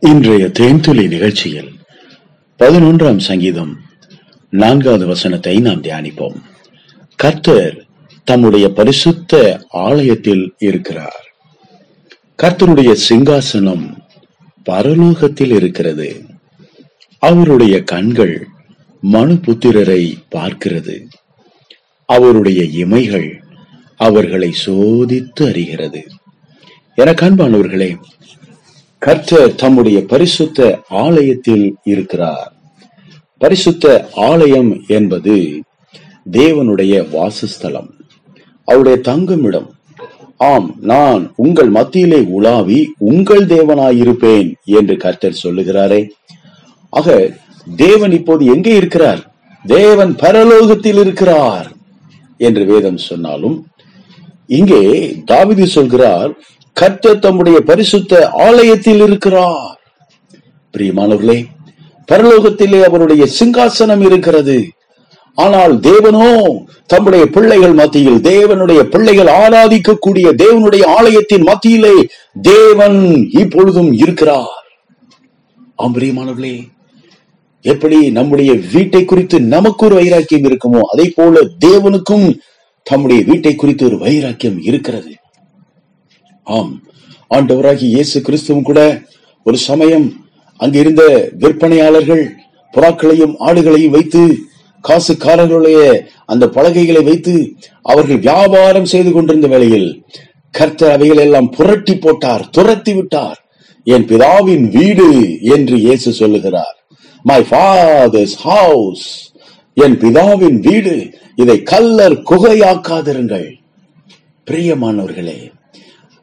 இன்றைய தேன்துளி நிகழ்ச்சியில் பதினொன்றாம் சங்கீதம் நான்காவது வசனத்தை நாம் தியானிப்போம். கர்த்தர் தம்முடைய பரிசுத்த ஆலயத்தில் இருக்கிறார். கர்த்தருடைய சிங்காசனம் பரலோகத்தில் இருக்கிறது. அவருடைய கண்கள் மனு புத்திரரை பார்க்கிறது. அவருடைய இமைகள் அவர்களை சோதித்து அறிகிறது. என கண்பானவர்களே கர்த்தர் தம்முடைய பரிசுத்த ஆலயத்தில் இருக்கிறார். பரிசுத்த ஆலயம் என்பது தேவனுடைய வாசஸ்தலம். அவருடைய தங்குமிடம் ஆம் நான் உங்கள் மத்தியிலே உலாவி உங்கள் தேவனாயிருப்பேன் என்று கர்த்தர் சொல்லுகிறாரே. ஆக தேவன் இப்போது எங்கே இருக்கிறார்? தேவன் பரலோகத்தில் இருக்கிறார் என்று வேதம் சொன்னாலும் இங்கே தாவிதி சொல்கிறார் கர்த்தர் தம்முடைய பரிசுத்த ஆலயத்தில் இருக்கிறார். பிரியமானவர்களே பரலோகத்திலே அவருடைய சிங்காசனம் இருக்கிறது. ஆனால் தேவனோ தம்முடைய பிள்ளைகள் மத்தியில் தேவனுடைய பிள்ளைகள் ஆராதிக்கக்கூடிய தேவனுடைய ஆலயத்தின் மத்தியிலே தேவன் இப்பொழுதும் இருக்கிறார். ஆம்பரியமானவர்களே எப்படி நம்முடைய வீட்டை குறித்து நமக்கு ஒரு வைராக்கியம் இருக்குமோ அதே போல தேவனுக்கும் தம்முடைய வீட்டை குறித்து ஒரு வைராக்கியம் இருக்கிறது. ஆம். ஆண்டவராகி இயேசு கிறிஸ்துவும் கூட ஒரு சமயம் அங்கிருந்த விற்பனையாளர்கள் புறாக்களையும் ஆடுகளையும் வைத்து காசுக்காரர்களுடைய அந்த பலகைகளை வைத்து அவர்கள் வியாபாரம் செய்து கொண்டிருந்த வேளையில் கர்த்தர் அவைகள் எல்லாம் புரட்டி போட்டார் துரத்தி விட்டார். என் பிதாவின் வீடு என்று இயேசு சொல்லுகிறார். மை ஃபாதர்ஸ் ஹவுஸ் என் பிதாவின் வீடு இதை கல்லர் குகையாக்காதிருங்கள். பிரியமானவர்களே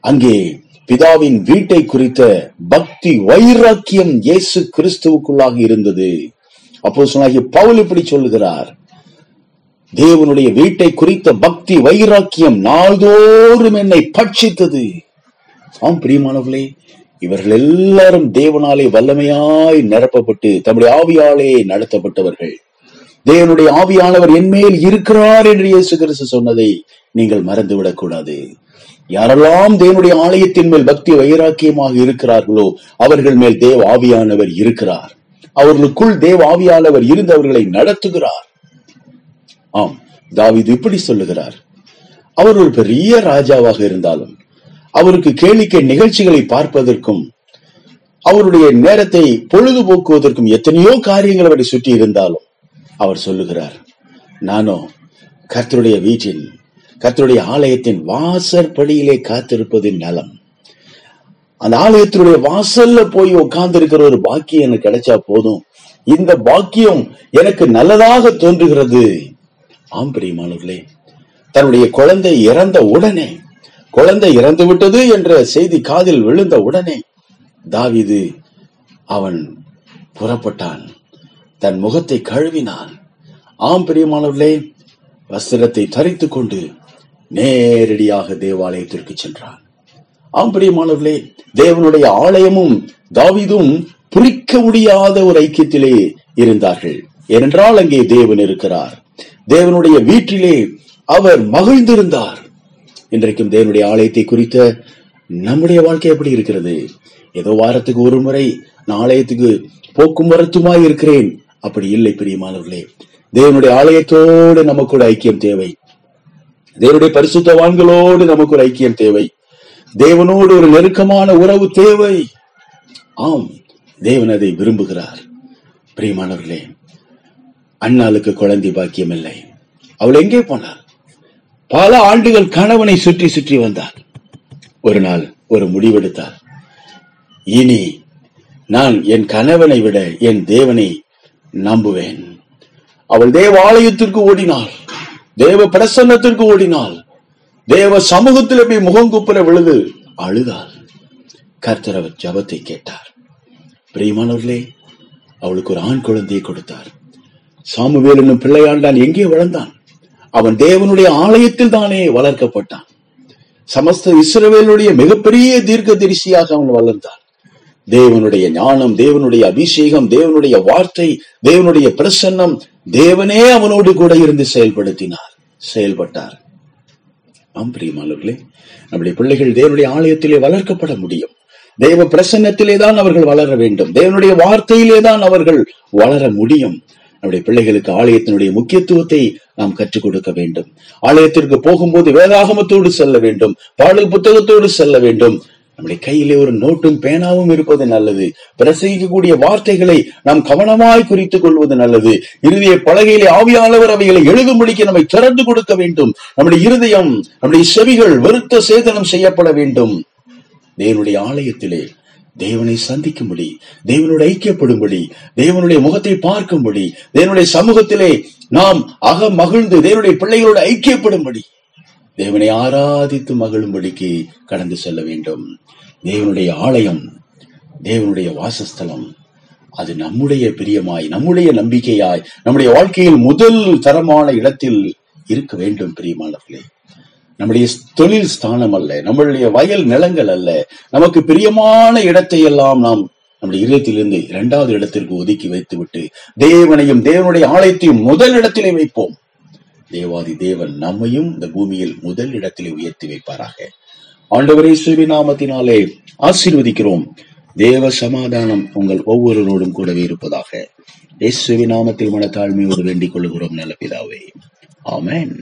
அங்கே பிதாவின் வீட்டை குறித்த பக்தி வைராக்கியம் இயேசு கிறிஸ்துவுக்குள்ளாக இருந்தது. அப்போ சொன்னாகி பவுல் இப்படி சொல்லுகிறார். தேவனுடைய வீட்டை குறித்த பக்தி வைராக்கியம் நாள்தோறும் என்னை பட்சித்தது. ஆம் பிரியமானவர்களே இவர்கள் எல்லாரும் தேவனாலே வல்லமையாய் நிரப்பப்பட்டு தம்முடைய ஆவியாலே நடத்தப்பட்டவர்கள். தேவனுடைய ஆவியானவர் என்மேல் இருக்கிறார் என்று இயேசு கிறிஸ்து சொன்னதை நீங்கள் மறந்துவிடக் கூடாது. யாரெல்லாம் தேவனுடைய ஆலயத்தின் மேல் பக்தி வைராக்கியமாக இருக்கிறார்களோ அவர்கள் மேல் தேவ ஆவியானவர் இருக்கிறார். அவர்களுக்குள் தேவ ஆவியானவர் இருந்து அவர்களை நடத்துகிறார். ஆம் தாவிது இப்படி சொல்லுகிறார். அவர் ஒரு பெரிய ராஜாவாக இருந்தாலும் அவருக்கு கேளிக்கை நிகழ்ச்சிகளை பார்ப்பதற்கும் அவருடைய நேரத்தை பொழுதுபோக்குவதற்கும் எத்தனையோ காரியங்கள் அவரை சுற்றி இருந்தாலும் அவர் சொல்லுகிறார் நானோ கர்த்தருடைய வீட்டில் கர்த்தருடைய ஆலயத்தின் வாசற்படியிலே காத்திருப்பதின் நலம். அந்த ஆலயத்தினுடைய வாசல்ல போய் உட்கார்ந்து இருக்கிற ஒரு பாக்கியம் எனக்கு கிடைச்சா போதும். இந்த பாக்கியம் எனக்கு நல்லதாக தோன்றுகிறது. ஆம் பிரியமானவர்களே தன்னுடைய குழந்தை இறந்த உடனே குழந்தை இறந்து விட்டது என்ற செய்தி காதில் விழுந்த உடனே தாவிது அவன் புறப்பட்டான். தன் முகத்தை கழுவினான். ஆம் பிரியமானவர்களே வஸ்திரத்தை தரித்துக் கொண்டு நேரடியாக தேவாலயத்திற்கு சென்றான். ஆம் பிரியமானவர்களே தேவனுடைய ஆலயமும் தாவிதும் புரிக்க முடியாத ஒரு ஐக்கியத்திலே இருந்தார்கள். ஏனென்றால் அங்கே தேவன் இருக்கிறார். தேவனுடைய வீட்டிலே அவர் மகிழ்ந்திருந்தார். இன்றைக்கும் தேவனுடைய ஆலயத்தை குறித்த நம்முடைய வாழ்க்கை எப்படி இருக்கிறது? ஏதோ வாரத்துக்கு ஒரு முறை நான் ஆலயத்துக்கு போக்கும் வரத்துமாய் இருக்கிறேன். அப்படி இல்லை பிரியமானவர்களே. தேவனுடைய ஆலயத்தோடு நமக்கு ஒரு ஐக்கியம் தேவை. தேவனுடைய பரிசுத்தவான்களோடு நமக்கு ஒரு ஐக்கியம் தேவை. தேவனோடு ஒரு நெருக்கமான உறவு தேவை. ஆம் தேவன் அதை விரும்புகிறார். பிரியமானவர்களே அண்ணாளுக்கு குழந்தை பாக்கியம் இல்லை. அவள் எங்கே போனாள்? பல ஆண்டுகள் கணவனை சுற்றி சுற்றி வந்தார் ஒரு நாள் ஒரு முடிவெடுத்தார் இனி நான் என் கணவனை விட என் தேவனை நம்புவேன். அவள் தேவ ஆலயத்திற்கு ஓடினாள். தேவ பிரசன்னத்திற்கு ஓடினாள். தேவ சமூகத்தில் போய் முகங்குப்புற விழுது அழுதாள். கர்த்தர் அவர் ஜபத்தை கேட்டார். பிரியமானவர்களே அவளுக்கு ஒரு ஆண் குழந்தையை கொடுத்தார். சாமுவேல் என்னும் பிள்ளையாண்டான் எங்கே வளர்ந்தான். அவன் தேவனுடைய ஆலயத்தில் தானே வளர்க்கப்பட்டான். சமஸ்த இஸ்ரவேலுடைய மிகப்பெரிய தீர்க்க தரிசியாக அவன் வளர்ந்தான். தேவனுடைய ஞானம் தேவனுடைய அபிஷேகம் தேவனுடைய வார்த்தை தேவனுடைய பிரசன்னம் தேவனே அவனோடு கூட இருந்து செயல்படுத்தினார் செயல்பட்டார். ஆம் பிரியமானவர்களே நம்முடைய பிள்ளைகள் தேவனுடைய ஆலயத்திலே வளர்க்கப்பட முடியும். தேவ பிரசன்னத்திலே தான் அவர்கள் வளர வேண்டும். தேவனுடைய வார்த்தையிலே தான் அவர்கள் வளர முடியும். நம்முடைய பிள்ளைகளுக்கு ஆலயத்தினுடைய முக்கியத்துவத்தை நாம் கற்றுக் கொடுக்க வேண்டும். ஆலயத்திற்கு போகும்போது வேதாகமத்தோடு செல்ல வேண்டும். பாடல் புத்தகத்தோடு செல்ல வேண்டும். நம்முடைய கையிலே ஒரு நோட்டும் பேனாவும் இருப்பது நல்லது. பிரசங்கிக்கக்கூடிய வார்த்தைகளை நாம் கவனமாய் குறித்துக் கொள்வது நல்லது. இறுதிய பலகையிலே ஆவியானவர் அவைகளை எழுதும்படிக்கு நம்மை திறந்து கொடுக்க வேண்டும். நம்முடைய இருதயம் நம்முடைய செவிகள் வருத்த சேதனம் செய்யப்பட வேண்டும். தேவனுடைய ஆலயத்திலே தேவனை சந்திக்கும்படி தேவனோடு ஐக்கியப்படும்படி தேவனுடைய முகத்தை பார்க்கும்படி தேவனுடைய சமூகத்திலே நாம் அக மகிழ்ந்து தேவனுடைய பிள்ளைகளோடு ஐக்கியப்படும்படி தேவனை ஆராதித்து மகிழும்படிக்கு கடந்து செல்ல வேண்டும். தேவனுடைய ஆலயம் தேவனுடைய வாசஸ்தலம் அது நம்முடைய பிரியமாய் நம்முடைய நம்பிக்கையாய் நம்முடைய வாழ்க்கையில் முதல் தரமான இடத்தில் இருக்க வேண்டும் பிரியமானவர்களே நம்முடைய தொழில் ஸ்தானம் அல்ல நம்மளுடைய வயல் நிலங்கள் அல்ல நமக்கு பிரியமான இடத்தை எல்லாம் நாம் நம்முடைய இதயத்திலிருந்து இரண்டாவது இடத்திற்கு ஒதுக்கி வைத்துவிட்டு தேவனையும் தேவனுடைய ஆலயத்தையும் முதல் இடத்திலே வைப்போம். தேவாதி தேவன் நம்மையும் இந்த பூமியில் முதல் இடத்திலே உயர்த்தி வைப்பாராக. ஆண்டவரே சுவிநாமத்தினாலே ஆசீர்வதிக்கிறோம். தேவ சமாதானம் உங்கள் ஒவ்வொருவரோடும் கூடவே இருப்பதாக. இயேசுவின் நாமத்தில் மனத்தாழ்மையோடு வேண்டிக் கொள்கிறோம் நல்ல பிதாவே. ஆமேன்.